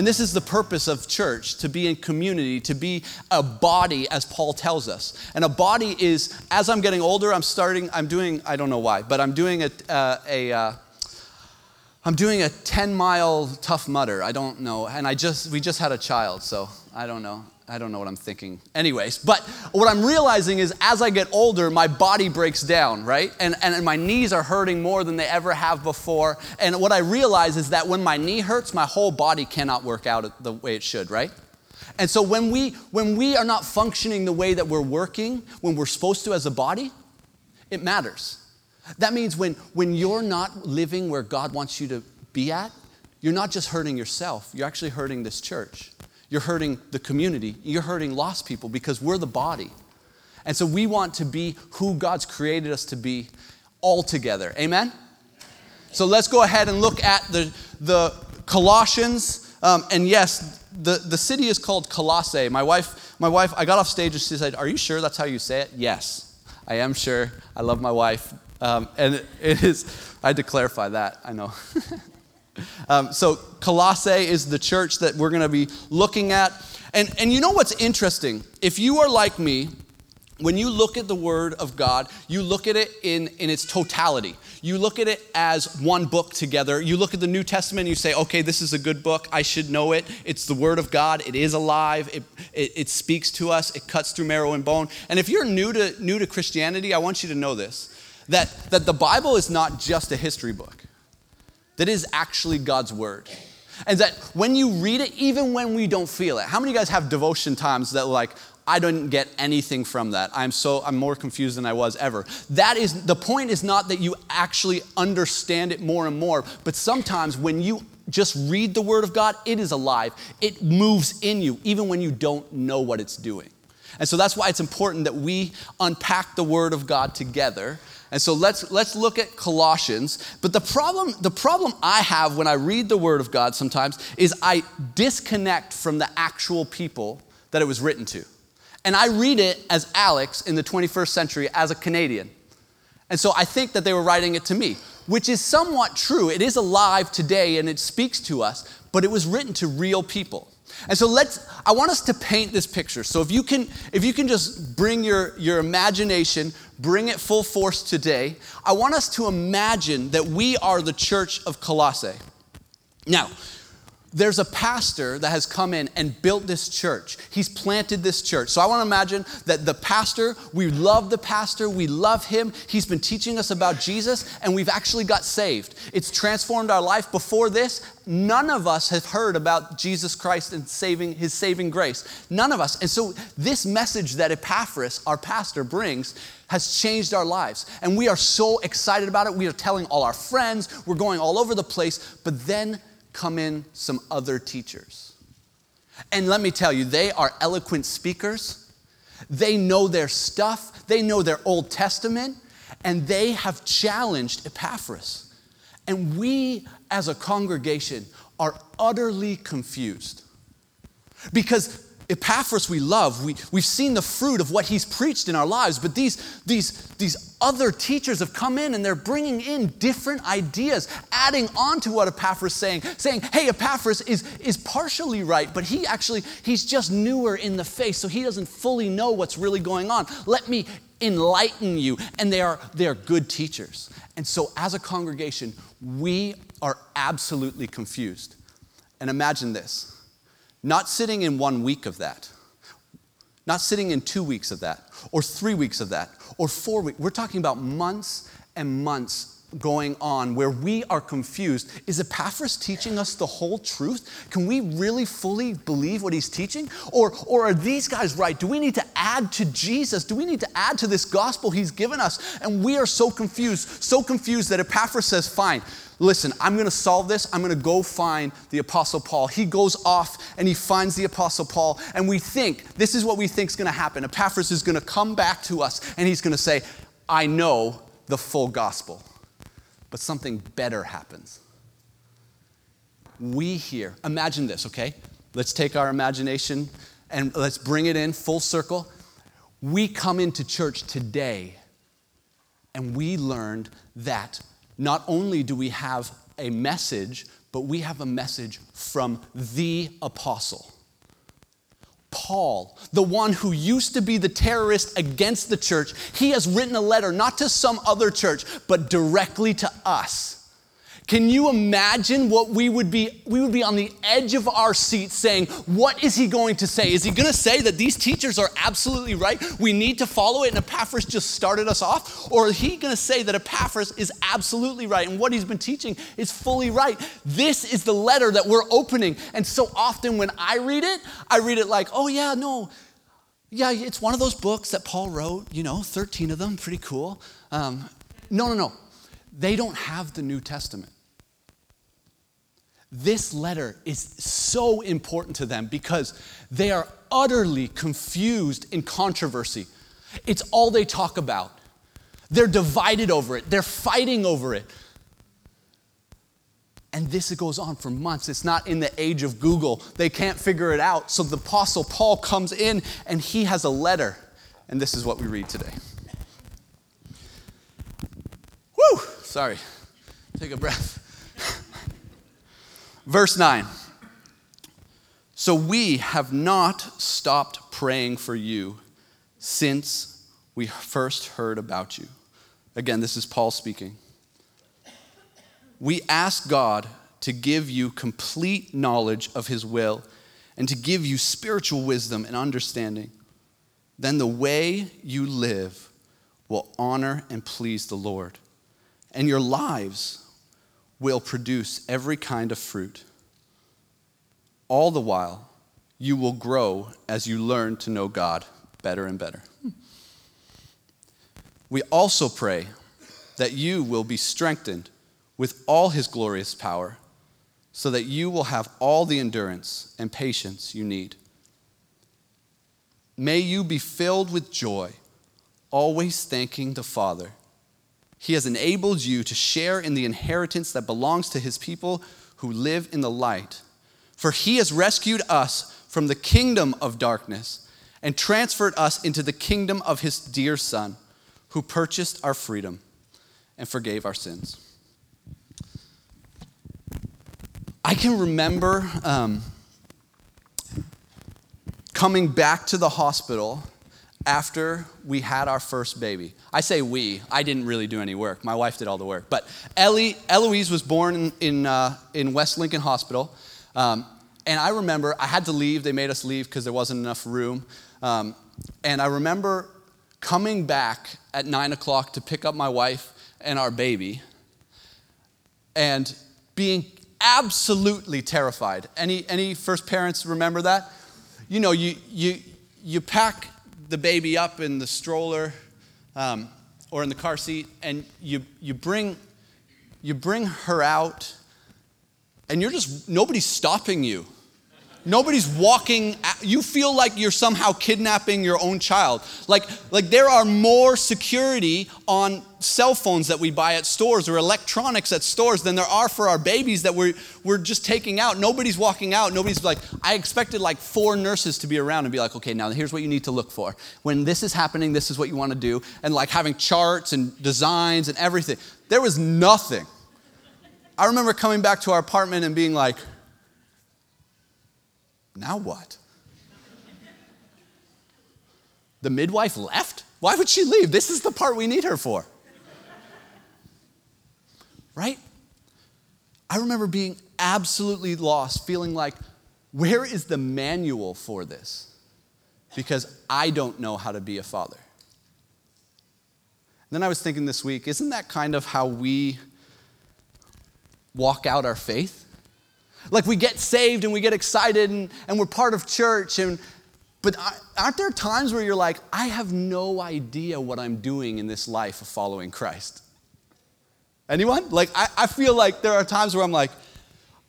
And this is the purpose of church to be in community, to be a body, as Paul tells us. And a body is, as I'm getting older, I'm starting, I'm doing, I don't know why, but I'm doing a, uh, a uh, I'm doing a 10 mile Tough Mudder. I don't know. And I just, we just had a child, so I don't know. I don't know what I'm thinking. Anyways, but what I'm realizing is as I get older, my body breaks down, right? And, and my knees are hurting more than they ever have before. And what I realize is that when my knee hurts, my whole body cannot work out the way it should, right? And so when we, when we are not functioning the way that we're working, when we're supposed to as a body, it matters. That means when, when you're not living where God wants you to be at, you're not just hurting yourself, you're actually hurting this church. You're hurting the community. You're hurting lost people because we're the body. And so we want to be who God's created us to be all together. Amen? So let's go ahead and look at the, the Colossians. Um, and yes, the, the city is called Colossae. My wife, my wife, I got off stage and she said, Are you sure that's how you say it? Yes, I am sure. I love my wife. Um, and it, it is, I had to clarify that, I know. Um, so, Colossae is the church that we're going to be looking at. And, and you know what's interesting? If you are like me, when you look at the Word of God, you look at it in, in its totality. You look at it as one book together. You look at the New Testament and you say, okay, this is a good book. I should know it. It's the Word of God. It is alive. It, it, it speaks to us. It cuts through marrow and bone. And if you're new to, new to Christianity, I want you to know this that, that the Bible is not just a history book that is actually God's word. And that when you read it, even when we don't feel it, how many of you guys have devotion times that like, I didn't get anything from that. I'm so I'm more confused than I was ever. That is the point is not that you actually understand it more and more, but sometimes when you just read the word of God, it is alive. It moves in you even when you don't know what it's doing. And so that's why it's important that we unpack the word of God together and so let's, let's look at Colossians. But the problem, the problem I have when I read the Word of God sometimes is I disconnect from the actual people that it was written to. And I read it as Alex in the 21st century as a Canadian. And so I think that they were writing it to me, which is somewhat true. It is alive today and it speaks to us, but it was written to real people. And so let's I want us to paint this picture. So if you can if you can just bring your your imagination, bring it full force today, I want us to imagine that we are the church of Colossae. Now, there's a pastor that has come in and built this church. He's planted this church. So I want to imagine that the pastor, we love the pastor, we love him. He's been teaching us about Jesus, and we've actually got saved. It's transformed our life. Before this, none of us have heard about Jesus Christ and saving his saving grace. None of us. And so this message that Epaphras, our pastor, brings has changed our lives. And we are so excited about it. We are telling all our friends, we're going all over the place. But then come in some other teachers. And let me tell you, they are eloquent speakers. They know their stuff, they know their Old Testament, and they have challenged Epaphras. And we as a congregation are utterly confused. Because Epaphras we love. We, we've seen the fruit of what he's preached in our lives, but these, these, these other teachers have come in and they're bringing in different ideas, adding on to what Epaphras is saying, saying, hey, Epaphras is, is partially right, but he actually, he's just newer in the faith, so he doesn't fully know what's really going on. Let me enlighten you. And they are, they are good teachers. And so as a congregation, we are absolutely confused. And imagine this not sitting in one week of that, not sitting in two weeks of that, or three weeks of that, or four weeks. We're talking about months and months going on where we are confused. Is Epaphras teaching us the whole truth? Can we really fully believe what he's teaching? Or, or are these guys right? Do we need to add to Jesus? Do we need to add to this gospel he's given us? And we are so confused, so confused that Epaphras says, Fine, listen, I'm going to solve this. I'm going to go find the Apostle Paul. He goes off and he finds the Apostle Paul. And we think, this is what we think is going to happen. Epaphras is going to come back to us and he's going to say, I know the full gospel. But something better happens. We hear, imagine this, okay? Let's take our imagination and let's bring it in full circle. We come into church today and we learned that not only do we have a message, but we have a message from the apostle. Paul, the one who used to be the terrorist against the church, he has written a letter not to some other church, but directly to us. Can you imagine what we would be? We would be on the edge of our seat saying, What is he going to say? Is he going to say that these teachers are absolutely right? We need to follow it, and Epaphras just started us off? Or is he going to say that Epaphras is absolutely right and what he's been teaching is fully right? This is the letter that we're opening. And so often when I read it, I read it like, Oh, yeah, no. Yeah, it's one of those books that Paul wrote, you know, 13 of them, pretty cool. Um, no, no, no. They don't have the New Testament. This letter is so important to them because they are utterly confused in controversy. It's all they talk about. They're divided over it, they're fighting over it. And this goes on for months. It's not in the age of Google. They can't figure it out. So the Apostle Paul comes in and he has a letter. And this is what we read today. Woo! Sorry. Take a breath. Verse 9. So we have not stopped praying for you since we first heard about you. Again, this is Paul speaking. We ask God to give you complete knowledge of his will and to give you spiritual wisdom and understanding. Then the way you live will honor and please the Lord, and your lives will produce every kind of fruit. All the while, you will grow as you learn to know God better and better. We also pray that you will be strengthened with all his glorious power, so that you will have all the endurance and patience you need. May you be filled with joy, always thanking the Father he has enabled you to share in the inheritance that belongs to his people who live in the light. For he has rescued us from the kingdom of darkness and transferred us into the kingdom of his dear Son, who purchased our freedom and forgave our sins. I can remember um, coming back to the hospital after we had our first baby. I say we, I didn't really do any work. My wife did all the work. But Ellie, Eloise was born in, in, uh, in West Lincoln Hospital. Um, and I remember I had to leave. They made us leave because there wasn't enough room. Um, and I remember coming back at nine o'clock to pick up my wife and our baby and being absolutely terrified. Any, any first parents remember that? You know, you, you, you pack the baby up in the stroller um, or in the car seat, and you, you, bring, you bring her out, and you're just, nobody's stopping you. Nobody's walking. You feel like you're somehow kidnapping your own child. Like, like there are more security on cell phones that we buy at stores or electronics at stores than there are for our babies that we're, we're just taking out. Nobody's walking out. Nobody's like, I expected like four nurses to be around and be like, okay, now here's what you need to look for. When this is happening, this is what you want to do. And like having charts and designs and everything. There was nothing. I remember coming back to our apartment and being like, now what? the midwife left? Why would she leave? This is the part we need her for. Right? I remember being absolutely lost, feeling like, where is the manual for this? Because I don't know how to be a father. And Then I was thinking this week, isn't that kind of how we walk out our faith? Like we get saved and we get excited and, and we're part of church and but aren't there times where you're like, I have no idea what I'm doing in this life of following Christ? Anyone? Like, I, I feel like there are times where I'm like,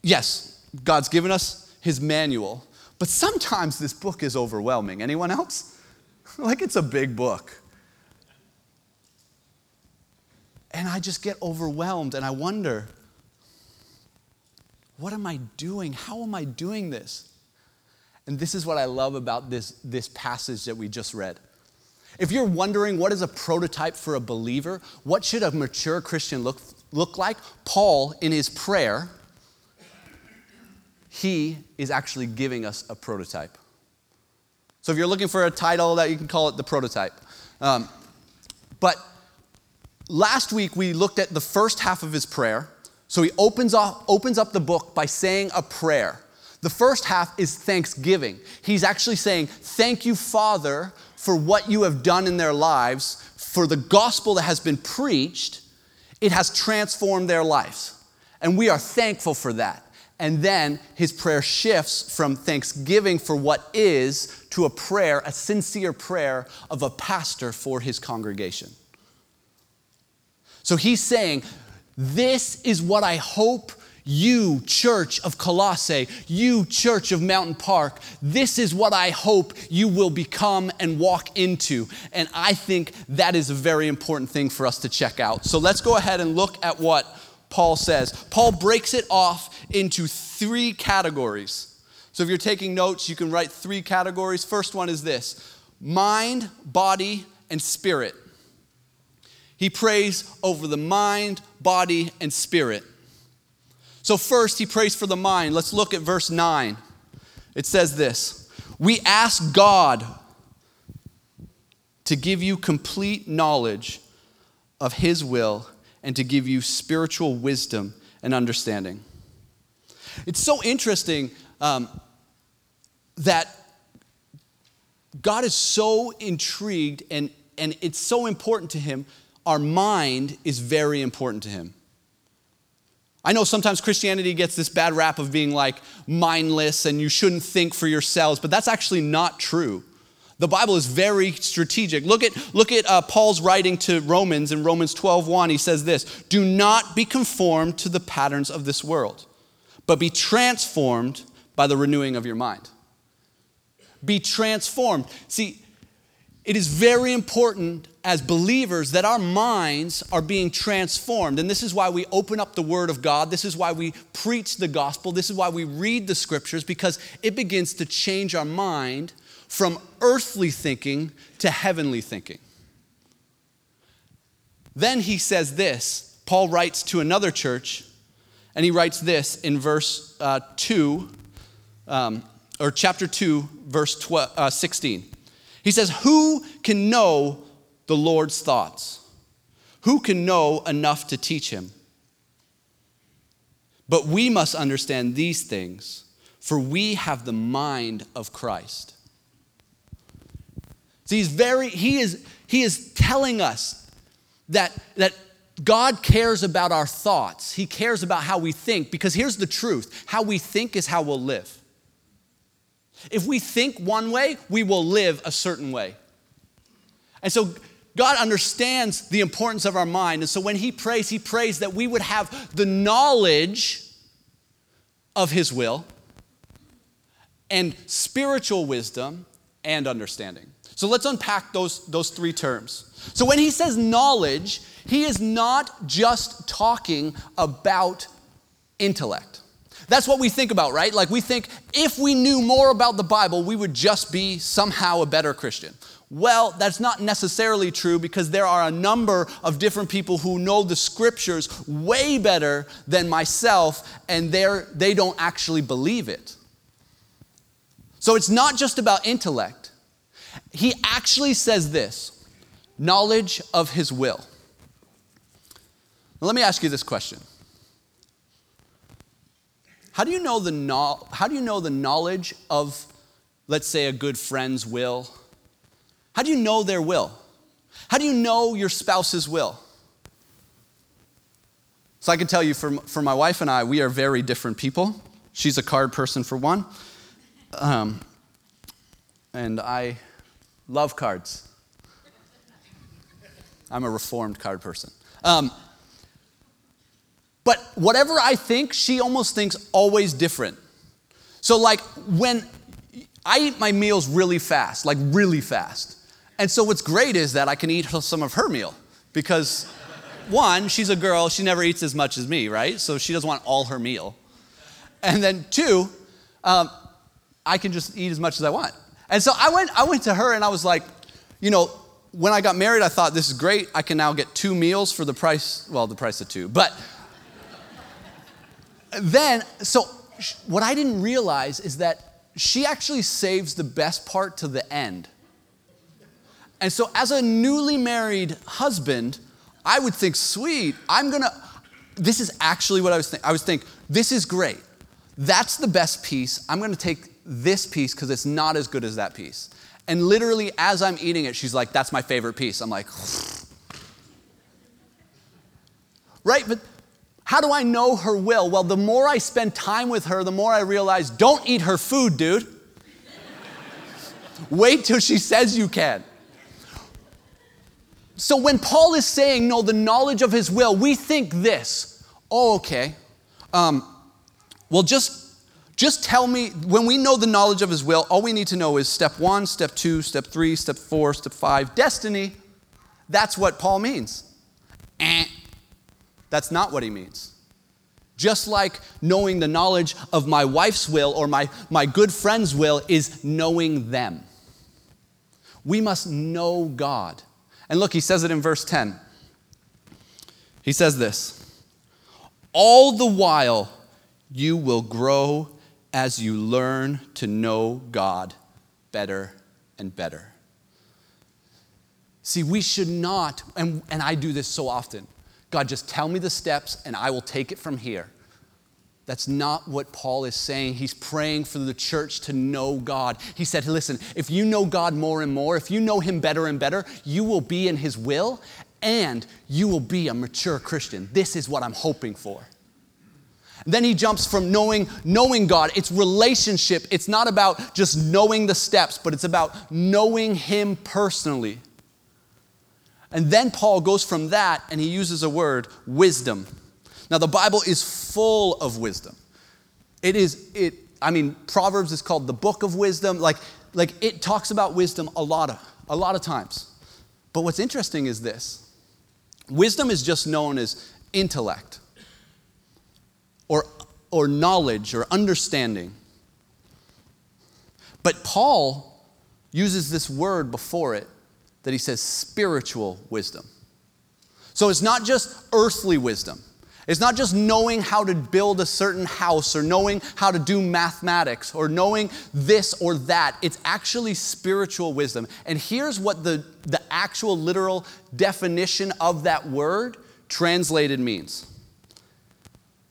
yes, God's given us his manual, but sometimes this book is overwhelming. Anyone else? like, it's a big book. And I just get overwhelmed and I wonder, what am I doing? How am I doing this? And this is what I love about this, this passage that we just read. If you're wondering what is a prototype for a believer, what should a mature Christian look, look like? Paul, in his prayer, he is actually giving us a prototype. So if you're looking for a title, that you can call it the prototype. Um, but last week we looked at the first half of his prayer. So he opens up, opens up the book by saying a prayer. The first half is thanksgiving. He's actually saying, Thank you, Father, for what you have done in their lives, for the gospel that has been preached. It has transformed their lives. And we are thankful for that. And then his prayer shifts from thanksgiving for what is to a prayer, a sincere prayer of a pastor for his congregation. So he's saying, This is what I hope you, church of Colossae, you, church of Mountain Park, this is what I hope you will become and walk into. And I think that is a very important thing for us to check out. So let's go ahead and look at what Paul says. Paul breaks it off into three categories. So if you're taking notes, you can write three categories. First one is this mind, body, and spirit. He prays over the mind, body, and spirit. So, first, he prays for the mind. Let's look at verse 9. It says this We ask God to give you complete knowledge of his will and to give you spiritual wisdom and understanding. It's so interesting um, that God is so intrigued and, and it's so important to him. Our mind is very important to him. I know sometimes Christianity gets this bad rap of being like mindless and you shouldn't think for yourselves, but that's actually not true. The Bible is very strategic. Look at, look at uh, Paul's writing to Romans in Romans 12 1. He says this Do not be conformed to the patterns of this world, but be transformed by the renewing of your mind. Be transformed. See, it is very important as believers that our minds are being transformed. And this is why we open up the Word of God. This is why we preach the gospel. This is why we read the scriptures, because it begins to change our mind from earthly thinking to heavenly thinking. Then he says this Paul writes to another church, and he writes this in verse uh, 2, um, or chapter 2, verse 12, uh, 16. He says, Who can know the Lord's thoughts? Who can know enough to teach him? But we must understand these things, for we have the mind of Christ. See, he's very, he is, he is telling us that, that God cares about our thoughts. He cares about how we think, because here's the truth how we think is how we'll live. If we think one way, we will live a certain way. And so God understands the importance of our mind. And so when He prays, He prays that we would have the knowledge of His will and spiritual wisdom and understanding. So let's unpack those, those three terms. So when He says knowledge, He is not just talking about intellect. That's what we think about, right? Like we think if we knew more about the Bible, we would just be somehow a better Christian. Well, that's not necessarily true because there are a number of different people who know the scriptures way better than myself, and they don't actually believe it. So it's not just about intellect. He actually says this knowledge of his will. Now, let me ask you this question how do you know the, no, how do you know the knowledge of, let's say, a good friend's will? How do you know their will? How do you know your spouse's will? So I can tell you for, for my wife and I, we are very different people. She's a card person for one. Um, and I love cards. I'm a reformed card person. Um, but whatever I think, she almost thinks always different. So, like, when I eat my meals really fast, like really fast. And so, what's great is that I can eat some of her meal because, one, she's a girl, she never eats as much as me, right? So, she doesn't want all her meal. And then, two, um, I can just eat as much as I want. And so, I went, I went to her and I was like, you know, when I got married, I thought this is great. I can now get two meals for the price, well, the price of two. But then, so what I didn't realize is that she actually saves the best part to the end. And so, as a newly married husband, I would think, sweet, I'm gonna, this is actually what I was thinking. I was thinking, this is great. That's the best piece. I'm gonna take this piece because it's not as good as that piece. And literally, as I'm eating it, she's like, that's my favorite piece. I'm like, right? But how do I know her will? Well, the more I spend time with her, the more I realize don't eat her food, dude. Wait till she says you can. So when Paul is saying, no, the knowledge of his will, we think this. Oh, okay. Um, well, just, just tell me, when we know the knowledge of his will, all we need to know is step one, step two, step three, step four, step five, destiny. That's what Paul means. Eh. That's not what he means. Just like knowing the knowledge of my wife's will or my, my good friend's will is knowing them. We must know God. And look, he says it in verse 10. He says this All the while you will grow as you learn to know God better and better. See, we should not, and, and I do this so often, God, just tell me the steps and I will take it from here. That's not what Paul is saying. He's praying for the church to know God. He said, Listen, if you know God more and more, if you know Him better and better, you will be in His will and you will be a mature Christian. This is what I'm hoping for. And then he jumps from knowing knowing God. It's relationship. It's not about just knowing the steps, but it's about knowing him personally. And then Paul goes from that and he uses a word, wisdom. Now, the Bible is full of wisdom. It is, it, I mean, Proverbs is called the book of wisdom. Like, like it talks about wisdom a lot of, a lot of times. But what's interesting is this wisdom is just known as intellect or, or knowledge or understanding. But Paul uses this word before it that he says spiritual wisdom. So it's not just earthly wisdom. It's not just knowing how to build a certain house or knowing how to do mathematics or knowing this or that. It's actually spiritual wisdom. And here's what the, the actual literal definition of that word translated means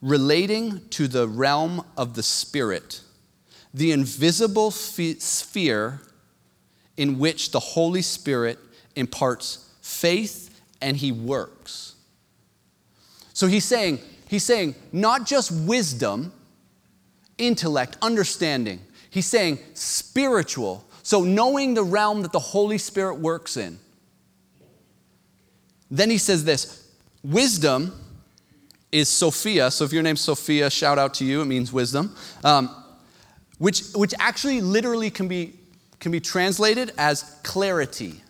relating to the realm of the spirit, the invisible sphere in which the Holy Spirit imparts faith and he works. So he's saying, he's saying not just wisdom, intellect, understanding. He's saying spiritual. So knowing the realm that the Holy Spirit works in. Then he says this wisdom is Sophia. So if your name's Sophia, shout out to you. It means wisdom. Um, which, which actually literally can be can be translated as clarity.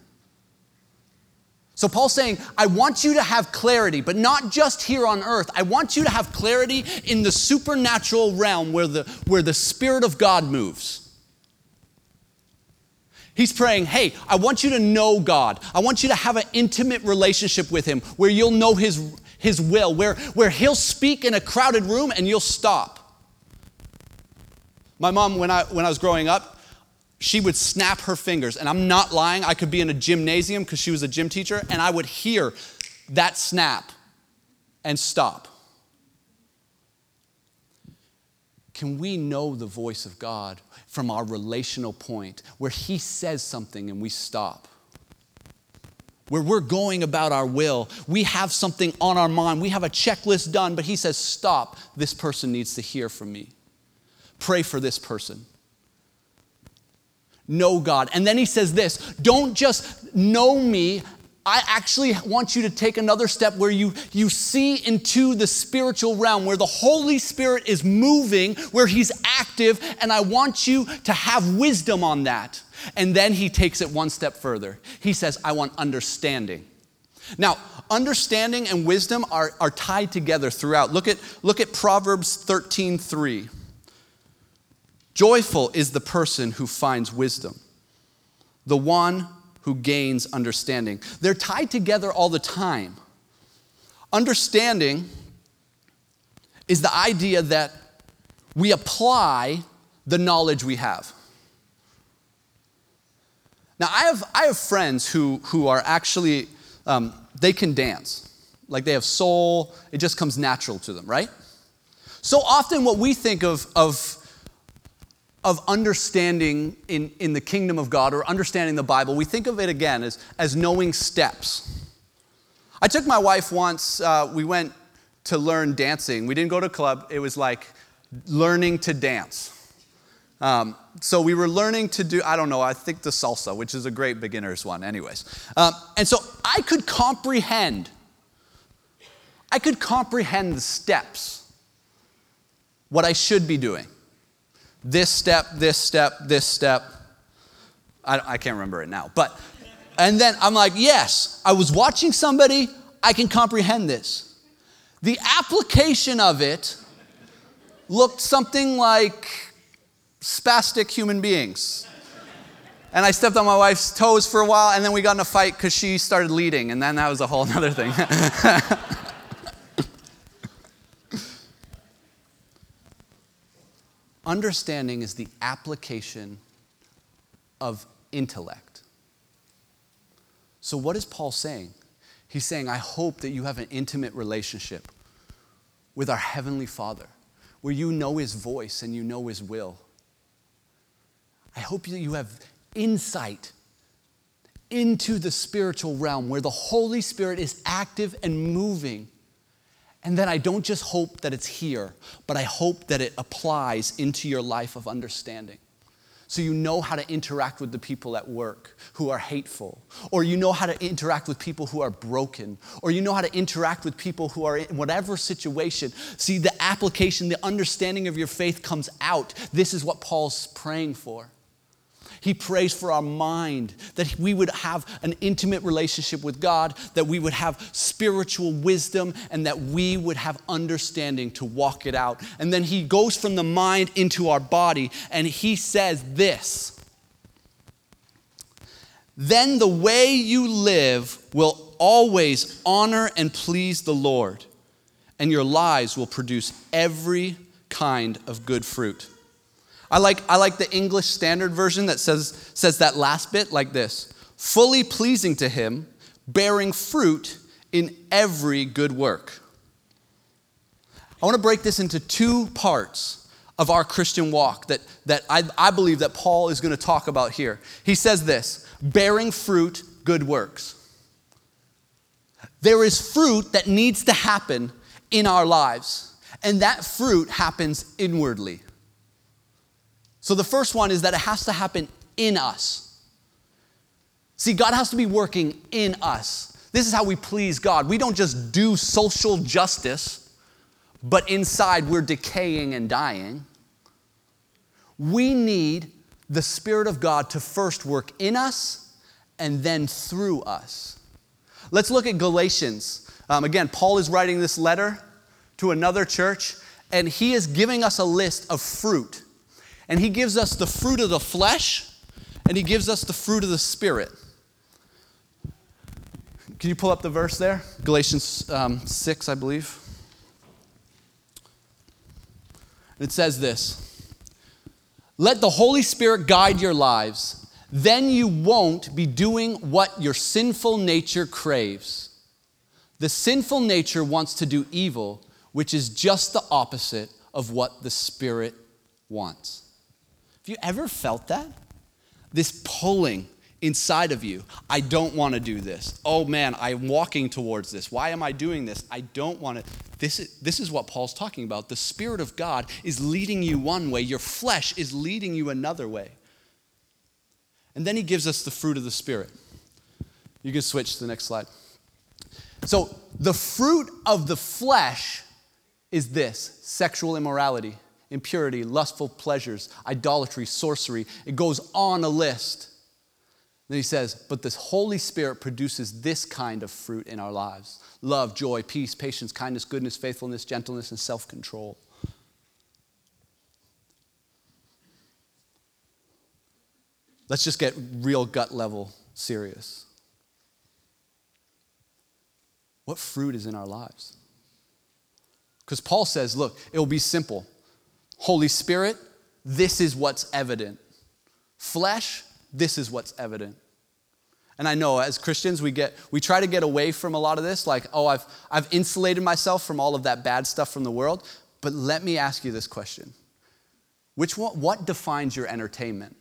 So Paul's saying, I want you to have clarity, but not just here on earth. I want you to have clarity in the supernatural realm where the, where the Spirit of God moves. He's praying, hey, I want you to know God. I want you to have an intimate relationship with Him where you'll know His, his will, where, where He'll speak in a crowded room and you'll stop. My mom, when I, when I was growing up, she would snap her fingers. And I'm not lying, I could be in a gymnasium because she was a gym teacher, and I would hear that snap and stop. Can we know the voice of God from our relational point where He says something and we stop? where we're going about our will. We have something on our mind, we have a checklist done, but He says, Stop, this person needs to hear from me. Pray for this person. Know God. And then He says this don't just know me I actually want you to take another step where you, you see into the spiritual realm, where the Holy Spirit is moving, where He's active, and I want you to have wisdom on that. And then He takes it one step further. He says, I want understanding. Now, understanding and wisdom are, are tied together throughout. Look at, look at Proverbs 13 3. Joyful is the person who finds wisdom, the one who gains understanding. They're tied together all the time. Understanding is the idea that we apply the knowledge we have. Now, I have, I have friends who, who are actually, um, they can dance. Like they have soul, it just comes natural to them, right? So often, what we think of, of of understanding in, in the kingdom of God or understanding the Bible, we think of it again as, as knowing steps. I took my wife once, uh, we went to learn dancing. We didn't go to a club, it was like learning to dance. Um, so we were learning to do, I don't know, I think the salsa, which is a great beginner's one, anyways. Um, and so I could comprehend, I could comprehend the steps, what I should be doing this step, this step, this step. I, I can't remember it now. But, and then I'm like, yes, I was watching somebody, I can comprehend this. The application of it looked something like spastic human beings. And I stepped on my wife's toes for a while, and then we got in a fight because she started leading, and then that was a whole other thing. Understanding is the application of intellect. So, what is Paul saying? He's saying, I hope that you have an intimate relationship with our Heavenly Father, where you know His voice and you know His will. I hope that you have insight into the spiritual realm where the Holy Spirit is active and moving and then I don't just hope that it's here, but I hope that it applies into your life of understanding. So you know how to interact with the people at work who are hateful, or you know how to interact with people who are broken, or you know how to interact with people who are in whatever situation. See, the application, the understanding of your faith comes out. This is what Paul's praying for. He prays for our mind, that we would have an intimate relationship with God, that we would have spiritual wisdom, and that we would have understanding to walk it out. And then he goes from the mind into our body, and he says this Then the way you live will always honor and please the Lord, and your lives will produce every kind of good fruit. I like, I like the English Standard Version that says, says that last bit like this fully pleasing to Him, bearing fruit in every good work. I want to break this into two parts of our Christian walk that, that I, I believe that Paul is going to talk about here. He says this bearing fruit, good works. There is fruit that needs to happen in our lives, and that fruit happens inwardly. So the first one is that it has to happen in us. See, God has to be working in us. This is how we please God. We don't just do social justice, but inside we're decaying and dying. We need the Spirit of God to first work in us and then through us. Let's look at Galatians. Um, again, Paul is writing this letter to another church, and he is giving us a list of fruit and he gives us the fruit of the flesh and he gives us the fruit of the spirit. Can you pull up the verse there? Galatians um, 6, I believe. It says this Let the Holy Spirit guide your lives, then you won't be doing what your sinful nature craves. The sinful nature wants to do evil, which is just the opposite of what the Spirit wants you ever felt that? This pulling inside of you. I don't want to do this. Oh man, I'm walking towards this. Why am I doing this? I don't want to. This is, this is what Paul's talking about. The Spirit of God is leading you one way, your flesh is leading you another way. And then he gives us the fruit of the Spirit. You can switch to the next slide. So, the fruit of the flesh is this sexual immorality, impurity, lustful pleasures, idolatry, sorcery. It goes on a list. Then he says, but the Holy Spirit produces this kind of fruit in our lives love, joy, peace, patience, kindness, goodness, faithfulness, gentleness, and self control. Let's just get real gut level serious. What fruit is in our lives? Because Paul says, look, it will be simple. Holy Spirit, this is what's evident. Flesh, this is what's evident. And I know as Christians, we get we try to get away from a lot of this, like, oh, I've I've insulated myself from all of that bad stuff from the world. But let me ask you this question. Which one, what defines your entertainment?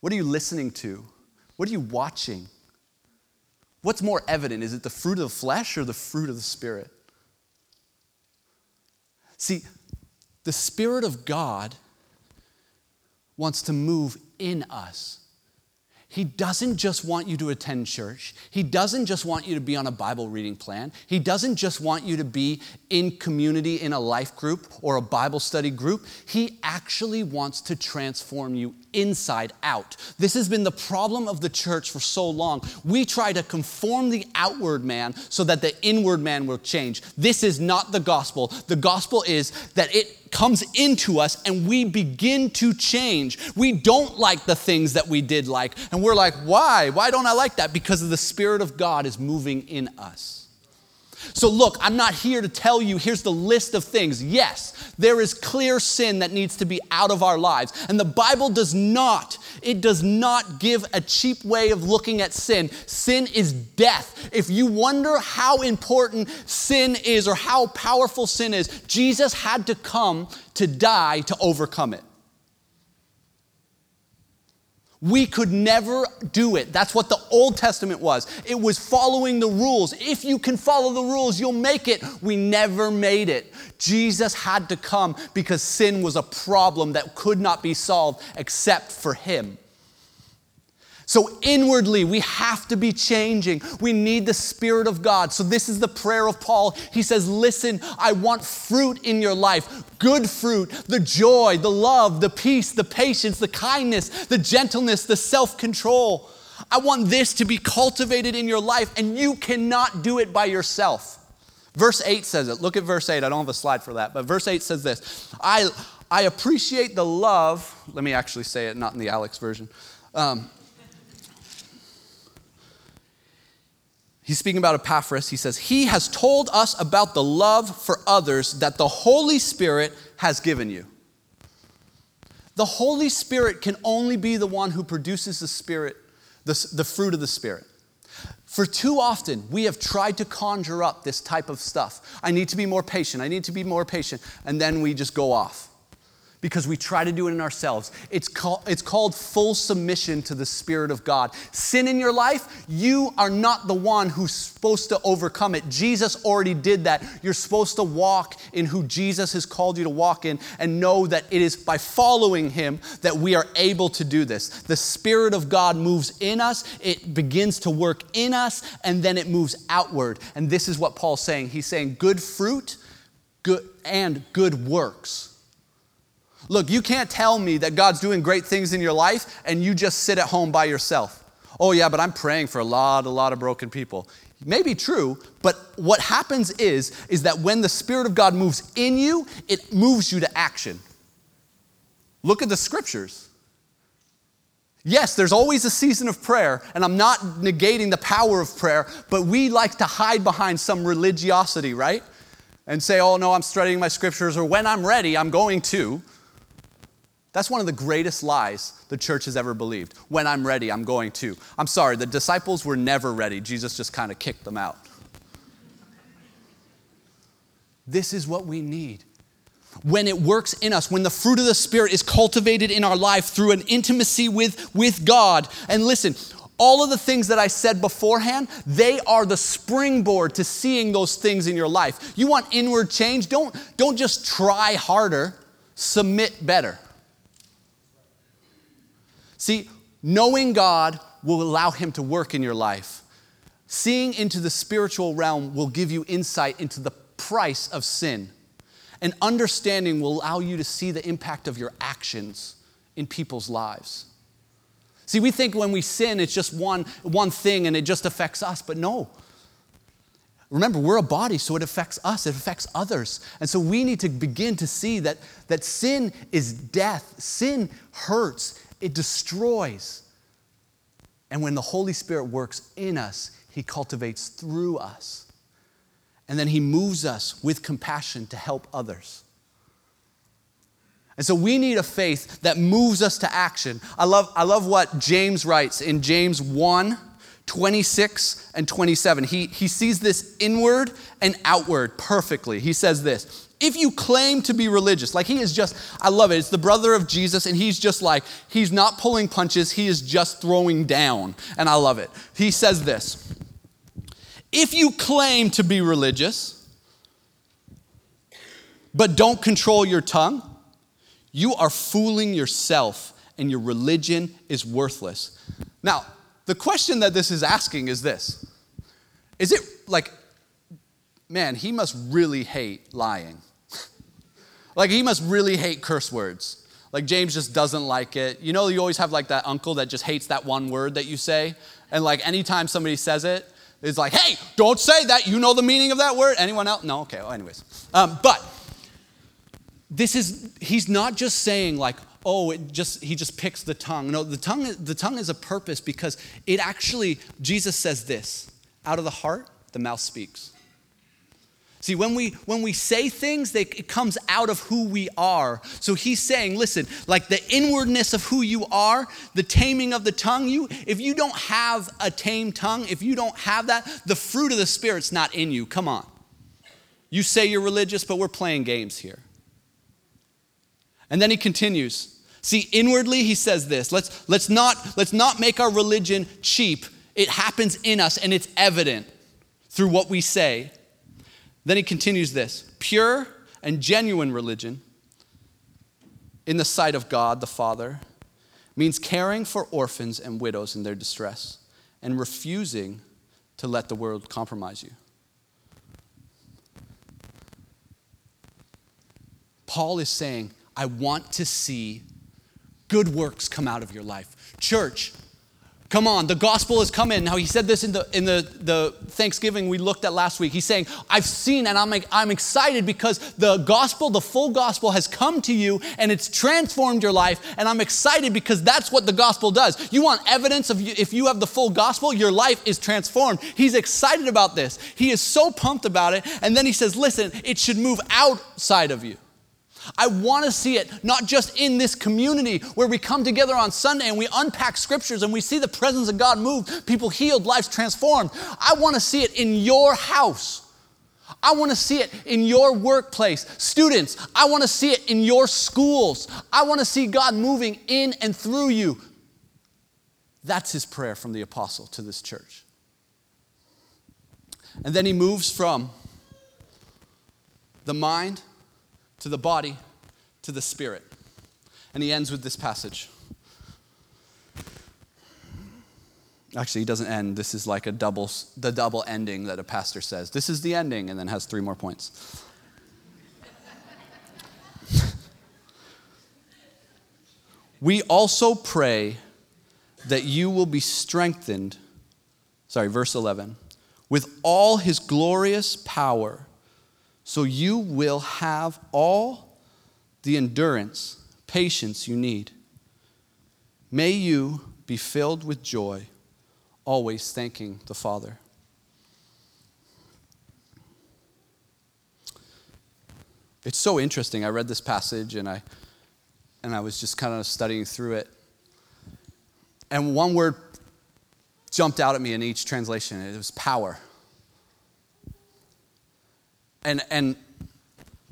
What are you listening to? What are you watching? What's more evident? Is it the fruit of the flesh or the fruit of the Spirit? See, the Spirit of God wants to move in us. He doesn't just want you to attend church. He doesn't just want you to be on a Bible reading plan. He doesn't just want you to be in community in a life group or a Bible study group. He actually wants to transform you inside out. This has been the problem of the church for so long. We try to conform the outward man so that the inward man will change. This is not the gospel. The gospel is that it comes into us and we begin to change. We don't like the things that we did like. And we're like, why? Why don't I like that? Because the Spirit of God is moving in us. So, look, I'm not here to tell you here's the list of things. Yes, there is clear sin that needs to be out of our lives. And the Bible does not, it does not give a cheap way of looking at sin. Sin is death. If you wonder how important sin is or how powerful sin is, Jesus had to come to die to overcome it. We could never do it. That's what the Old Testament was. It was following the rules. If you can follow the rules, you'll make it. We never made it. Jesus had to come because sin was a problem that could not be solved except for Him. So, inwardly, we have to be changing. We need the Spirit of God. So, this is the prayer of Paul. He says, Listen, I want fruit in your life good fruit the joy, the love, the peace, the patience, the kindness, the gentleness, the self control. I want this to be cultivated in your life, and you cannot do it by yourself. Verse 8 says it. Look at verse 8. I don't have a slide for that, but verse 8 says this I, I appreciate the love. Let me actually say it, not in the Alex version. Um, He's speaking about Epaphras. He says, He has told us about the love for others that the Holy Spirit has given you. The Holy Spirit can only be the one who produces the Spirit, the, the fruit of the Spirit. For too often, we have tried to conjure up this type of stuff. I need to be more patient. I need to be more patient. And then we just go off because we try to do it in ourselves. It's, call, it's called full submission to the Spirit of God. Sin in your life, you are not the one who's supposed to overcome it. Jesus already did that. You're supposed to walk in who Jesus has called you to walk in and know that it is by following Him that we are able to do this. The Spirit of God moves in us, it begins to work in us, and then it moves outward. And this is what Paul's saying. He's saying, good fruit good, and good works Look, you can't tell me that God's doing great things in your life and you just sit at home by yourself. Oh, yeah, but I'm praying for a lot, a lot of broken people. Maybe true, but what happens is, is that when the Spirit of God moves in you, it moves you to action. Look at the scriptures. Yes, there's always a season of prayer, and I'm not negating the power of prayer, but we like to hide behind some religiosity, right? And say, oh no, I'm studying my scriptures, or when I'm ready, I'm going to. That's one of the greatest lies the church has ever believed. When I'm ready, I'm going to. I'm sorry, the disciples were never ready. Jesus just kind of kicked them out. This is what we need. when it works in us, when the fruit of the Spirit is cultivated in our life through an intimacy with, with God. And listen, all of the things that I said beforehand, they are the springboard to seeing those things in your life. You want inward change? Don't, don't just try harder, submit better. See, knowing God will allow Him to work in your life. Seeing into the spiritual realm will give you insight into the price of sin. And understanding will allow you to see the impact of your actions in people's lives. See, we think when we sin, it's just one, one thing and it just affects us, but no. Remember, we're a body, so it affects us, it affects others. And so we need to begin to see that, that sin is death, sin hurts, it destroys. And when the Holy Spirit works in us, He cultivates through us. And then He moves us with compassion to help others. And so we need a faith that moves us to action. I love, I love what James writes in James 1 26 and 27. He, he sees this inward and outward perfectly. He says this If you claim to be religious, like he is just, I love it, it's the brother of Jesus, and he's just like, he's not pulling punches, he is just throwing down. And I love it. He says this If you claim to be religious, but don't control your tongue, you are fooling yourself and your religion is worthless. Now, the question that this is asking is this Is it like, man, he must really hate lying? Like, he must really hate curse words. Like, James just doesn't like it. You know, you always have like that uncle that just hates that one word that you say. And like, anytime somebody says it, it's like, hey, don't say that. You know the meaning of that word? Anyone else? No? Okay, well, anyways. Um, but, this is he's not just saying like oh it just he just picks the tongue no the tongue the tongue is a purpose because it actually jesus says this out of the heart the mouth speaks see when we when we say things they, it comes out of who we are so he's saying listen like the inwardness of who you are the taming of the tongue you if you don't have a tame tongue if you don't have that the fruit of the spirit's not in you come on you say you're religious but we're playing games here and then he continues. See, inwardly he says this. Let's, let's, not, let's not make our religion cheap. It happens in us and it's evident through what we say. Then he continues this pure and genuine religion in the sight of God the Father means caring for orphans and widows in their distress and refusing to let the world compromise you. Paul is saying, I want to see good works come out of your life. Church, Come on, the gospel has come in. Now, he said this in the, in the, the Thanksgiving we looked at last week. He's saying, I've seen and I'm, I'm excited because the gospel, the full gospel, has come to you and it's transformed your life. And I'm excited because that's what the gospel does. You want evidence of you, if you have the full gospel, your life is transformed. He's excited about this. He is so pumped about it. And then he says, Listen, it should move outside of you. I want to see it not just in this community where we come together on Sunday and we unpack scriptures and we see the presence of God move, people healed, lives transformed. I want to see it in your house. I want to see it in your workplace. Students, I want to see it in your schools. I want to see God moving in and through you. That's his prayer from the apostle to this church. And then he moves from the mind to the body, to the spirit. And he ends with this passage. Actually, he doesn't end. This is like a double, the double ending that a pastor says. This is the ending, and then has three more points. we also pray that you will be strengthened, sorry, verse 11, with all his glorious power so you will have all the endurance, patience you need. May you be filled with joy, always thanking the Father. It's so interesting. I read this passage and I and I was just kind of studying through it. And one word jumped out at me in each translation. It was power. And, and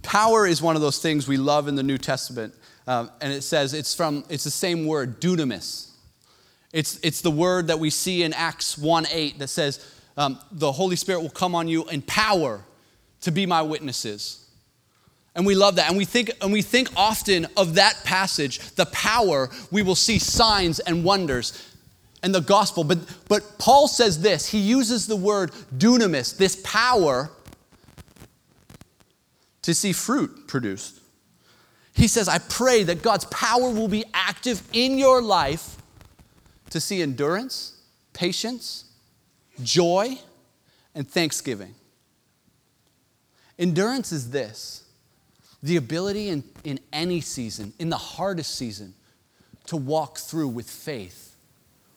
Power is one of those things we love in the New Testament. Um, and it says it's from, it's the same word, dunamis. It's, it's the word that we see in Acts 1 8 that says, um, the Holy Spirit will come on you in power to be my witnesses. And we love that. And we think, and we think often of that passage, the power, we will see signs and wonders and the gospel. But, but Paul says this he uses the word dunamis, this power, to see fruit produced. He says, I pray that God's power will be active in your life to see endurance, patience, joy, and thanksgiving. Endurance is this the ability in, in any season, in the hardest season, to walk through with faith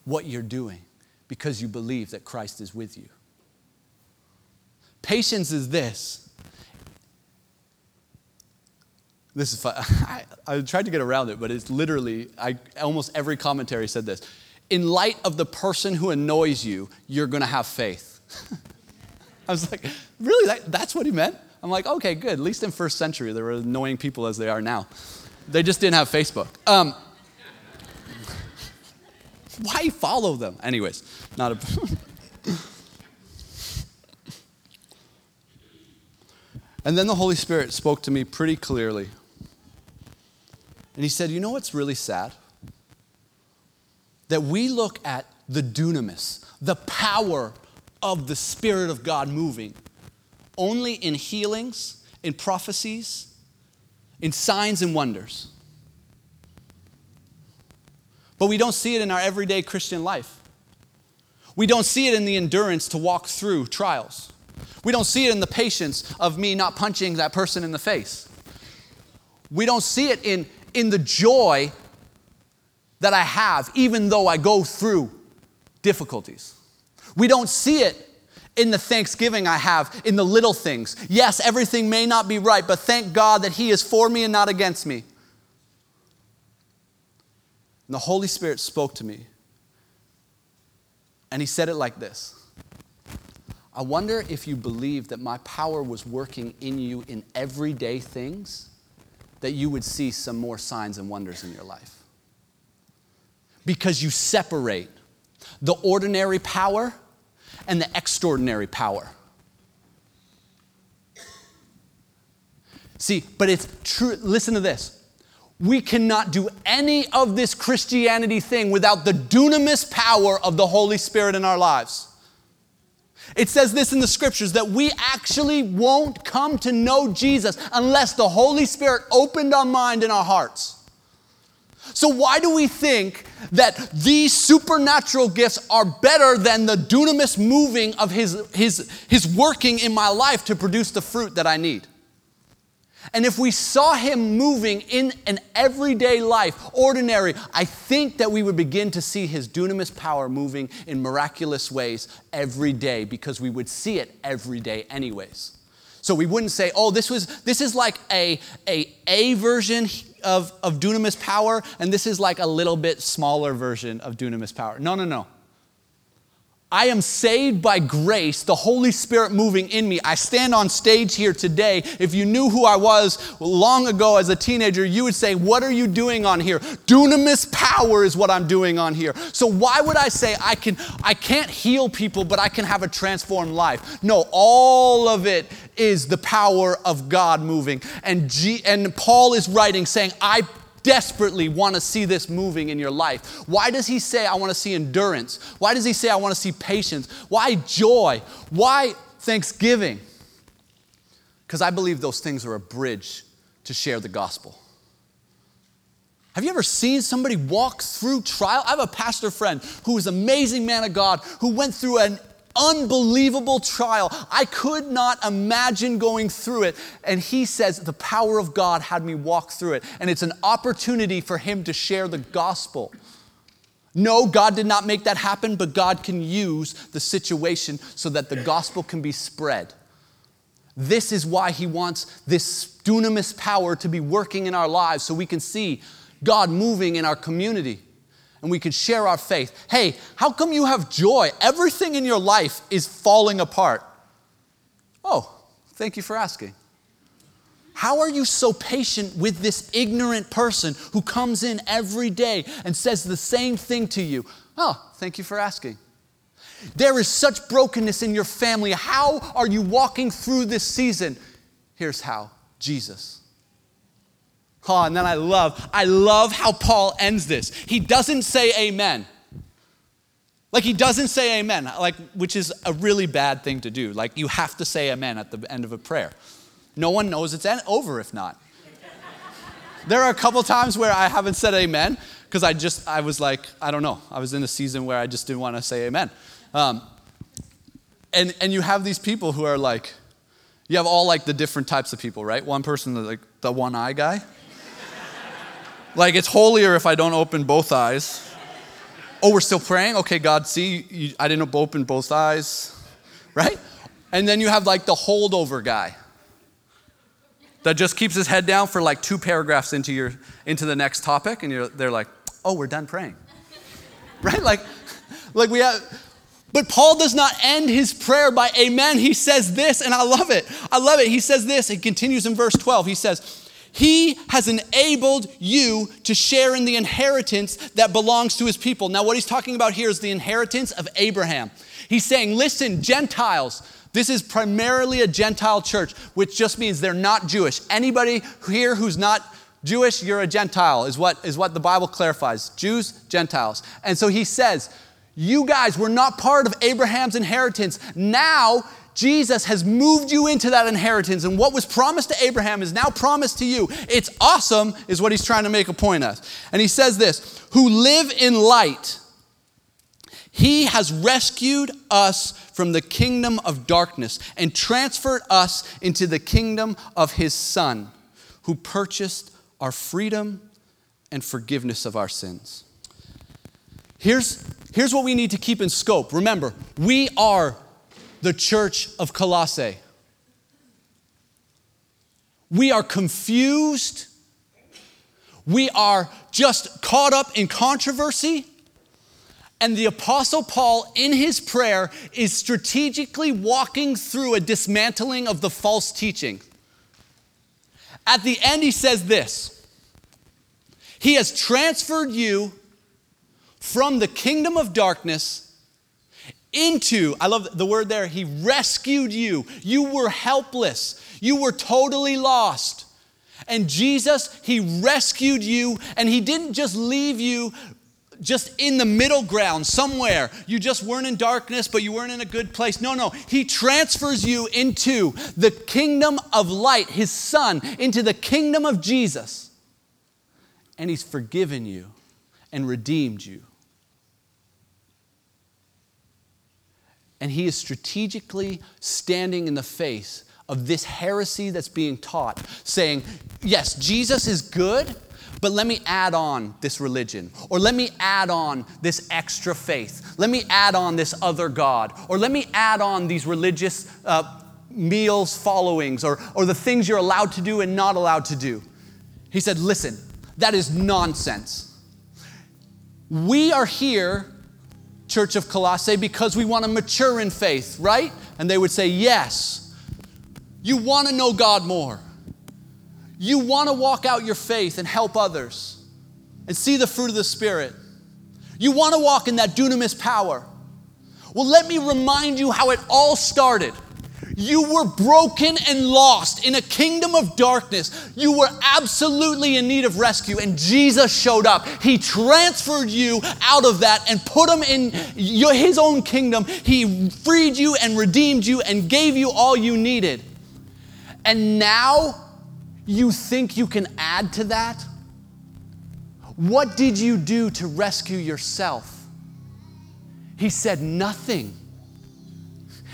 what you're doing because you believe that Christ is with you. Patience is this. This is fun. I, I tried to get around it, but it's literally, I, almost every commentary said this. In light of the person who annoys you, you're going to have faith. I was like, really? That, that's what he meant? I'm like, okay, good. At least in first century, there were annoying people as they are now. They just didn't have Facebook. Um, why follow them? Anyways, not a. and then the Holy Spirit spoke to me pretty clearly. And he said, You know what's really sad? That we look at the dunamis, the power of the Spirit of God moving, only in healings, in prophecies, in signs and wonders. But we don't see it in our everyday Christian life. We don't see it in the endurance to walk through trials. We don't see it in the patience of me not punching that person in the face. We don't see it in, in the joy that I have, even though I go through difficulties. We don't see it in the thanksgiving I have in the little things. Yes, everything may not be right, but thank God that He is for me and not against me. And the Holy Spirit spoke to me. And he said it like this I wonder if you believe that my power was working in you in everyday things, that you would see some more signs and wonders in your life. Because you separate the ordinary power and the extraordinary power. See, but it's true. Listen to this we cannot do any of this Christianity thing without the dunamis power of the Holy Spirit in our lives. It says this in the scriptures that we actually won't come to know Jesus unless the Holy Spirit opened our mind and our hearts. So, why do we think that these supernatural gifts are better than the dunamis moving of his, his, his working in my life to produce the fruit that I need? And if we saw him moving in an everyday life, ordinary, I think that we would begin to see his dunamis power moving in miraculous ways every day because we would see it every day anyways. So we wouldn't say, oh, this was this is like a, a, a version of, of dunamis power, and this is like a little bit smaller version of dunamis power. No, no, no. I am saved by grace, the Holy Spirit moving in me. I stand on stage here today. If you knew who I was long ago as a teenager, you would say, What are you doing on here? Dunamis power is what I'm doing on here. So why would I say I can I can't heal people, but I can have a transformed life? No, all of it is the power of God moving. And G, and Paul is writing saying, I desperately want to see this moving in your life. Why does he say, I want to see endurance? Why does he say, I want to see patience? Why joy? Why thanksgiving? Because I believe those things are a bridge to share the gospel. Have you ever seen somebody walk through trial? I have a pastor friend who is an amazing man of God who went through an unbelievable trial. I could not imagine going through it. And he says, The power of God had me walk through it. And it's an opportunity for him to share the gospel. No, God did not make that happen, but God can use the situation so that the gospel can be spread. This is why he wants this dunamis power to be working in our lives so we can see God moving in our community and we could share our faith. Hey, how come you have joy? Everything in your life is falling apart. Oh, thank you for asking. How are you so patient with this ignorant person who comes in every day and says the same thing to you? Oh, thank you for asking. There is such brokenness in your family. How are you walking through this season? Here's how Jesus. And then I love, I love how Paul ends this. He doesn't say amen. Like he doesn't say amen, like which is a really bad thing to do. Like you have to say amen at the end of a prayer. No one knows it's over if not. there are a couple times where I haven't said amen because I just I was like I don't know. I was in a season where I just didn't want to say amen. Um, and and you have these people who are like, you have all like the different types of people, right? One person like the one eye guy. Like it's holier if I don't open both eyes. Oh, we're still praying? Okay, God, see, you, I didn't open both eyes, right? And then you have like the holdover guy that just keeps his head down for like two paragraphs into, your, into the next topic, and you're, they're like, oh, we're done praying. right? Like, like we have, but Paul does not end his prayer by amen. He says this, and I love it. I love it. He says this. He continues in verse 12. He says, he has enabled you to share in the inheritance that belongs to his people. Now, what he's talking about here is the inheritance of Abraham. He's saying, listen, Gentiles, this is primarily a Gentile church, which just means they're not Jewish. Anybody here who's not Jewish, you're a Gentile, is what, is what the Bible clarifies Jews, Gentiles. And so he says, You guys were not part of Abraham's inheritance. Now Jesus has moved you into that inheritance, and what was promised to Abraham is now promised to you. It's awesome, is what he's trying to make a point of. And he says this who live in light. He has rescued us from the kingdom of darkness and transferred us into the kingdom of his Son, who purchased our freedom and forgiveness of our sins. Here's, here's what we need to keep in scope. Remember, we are the church of Colossae. We are confused. We are just caught up in controversy. And the Apostle Paul, in his prayer, is strategically walking through a dismantling of the false teaching. At the end, he says this He has transferred you from the kingdom of darkness into, I love the word there, he rescued you. You were helpless, you were totally lost. And Jesus, he rescued you, and he didn't just leave you just in the middle ground somewhere. You just weren't in darkness, but you weren't in a good place. No, no. He transfers you into the kingdom of light, his son, into the kingdom of Jesus. And he's forgiven you and redeemed you. And he is strategically standing in the face of this heresy that's being taught, saying, Yes, Jesus is good, but let me add on this religion, or let me add on this extra faith, let me add on this other God, or let me add on these religious uh, meals followings, or, or the things you're allowed to do and not allowed to do. He said, Listen, that is nonsense. We are here church of Colossae because we want to mature in faith, right? And they would say, Yes. You want to know God more. You want to walk out your faith and help others and see the fruit of the Spirit. You want to walk in that dunamis power. Well, let me remind you how it all started. You were broken and lost in a kingdom of darkness. You were absolutely in need of rescue, and Jesus showed up. He transferred you out of that and put him in his own kingdom. He freed you and redeemed you and gave you all you needed. And now you think you can add to that? What did you do to rescue yourself? He said, Nothing.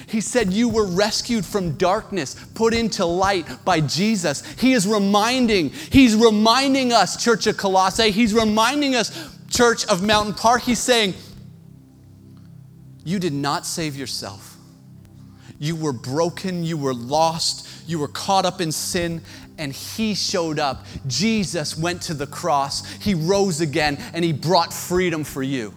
He said, You were rescued from darkness, put into light by Jesus. He is reminding, He's reminding us, Church of Colossae, He's reminding us, Church of Mountain Park, He's saying, You did not save yourself. You were broken, you were lost, you were caught up in sin, and He showed up. Jesus went to the cross, He rose again, and He brought freedom for you.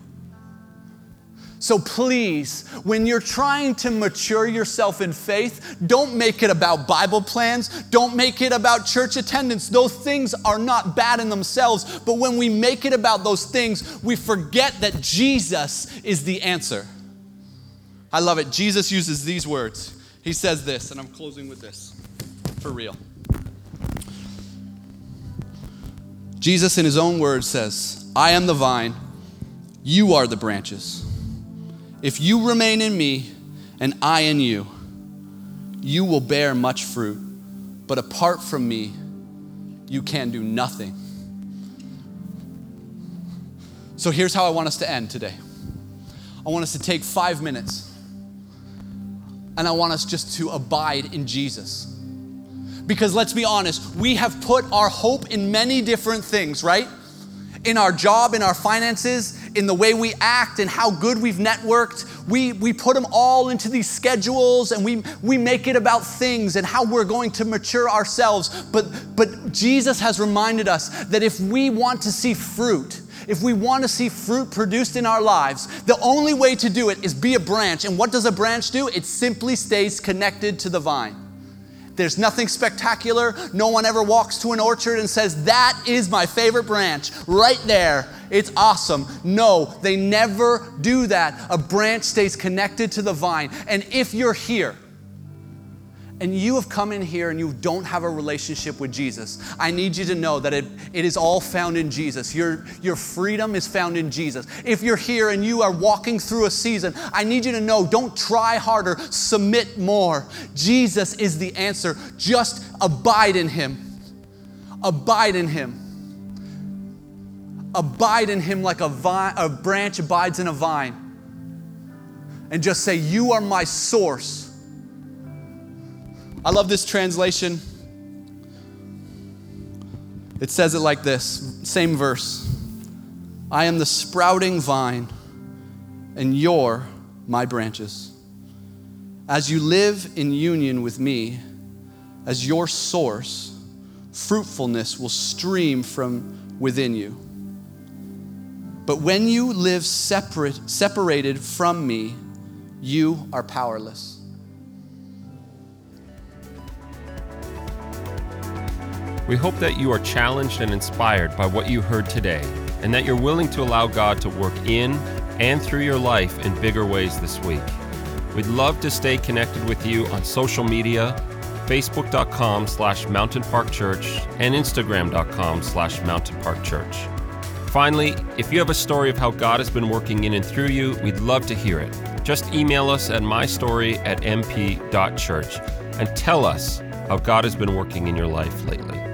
So please, when you're trying to mature yourself in faith, don't make it about Bible plans. Don't make it about church attendance. Those things are not bad in themselves. But when we make it about those things, we forget that Jesus is the answer. I love it. Jesus uses these words. He says this, and I'm closing with this for real. Jesus, in his own words, says, I am the vine, you are the branches. If you remain in me and I in you, you will bear much fruit. But apart from me, you can do nothing. So here's how I want us to end today I want us to take five minutes and I want us just to abide in Jesus. Because let's be honest, we have put our hope in many different things, right? In our job, in our finances, in the way we act, and how good we've networked. We, we put them all into these schedules and we, we make it about things and how we're going to mature ourselves. But, but Jesus has reminded us that if we want to see fruit, if we want to see fruit produced in our lives, the only way to do it is be a branch. And what does a branch do? It simply stays connected to the vine. There's nothing spectacular. No one ever walks to an orchard and says, That is my favorite branch right there. It's awesome. No, they never do that. A branch stays connected to the vine. And if you're here, and you have come in here and you don't have a relationship with Jesus, I need you to know that it, it is all found in Jesus. Your, your freedom is found in Jesus. If you're here and you are walking through a season, I need you to know don't try harder, submit more. Jesus is the answer. Just abide in Him. Abide in Him. Abide in Him like a, vine, a branch abides in a vine. And just say, You are my source. I love this translation. It says it like this same verse I am the sprouting vine, and you're my branches. As you live in union with me as your source, fruitfulness will stream from within you. But when you live separate, separated from me, you are powerless. We hope that you are challenged and inspired by what you heard today, and that you're willing to allow God to work in and through your life in bigger ways this week. We'd love to stay connected with you on social media, facebook.com slash Mountain Park Church and instagram.com slash Mountain Park Church. Finally, if you have a story of how God has been working in and through you, we'd love to hear it. Just email us at mystory at mp.church and tell us how God has been working in your life lately.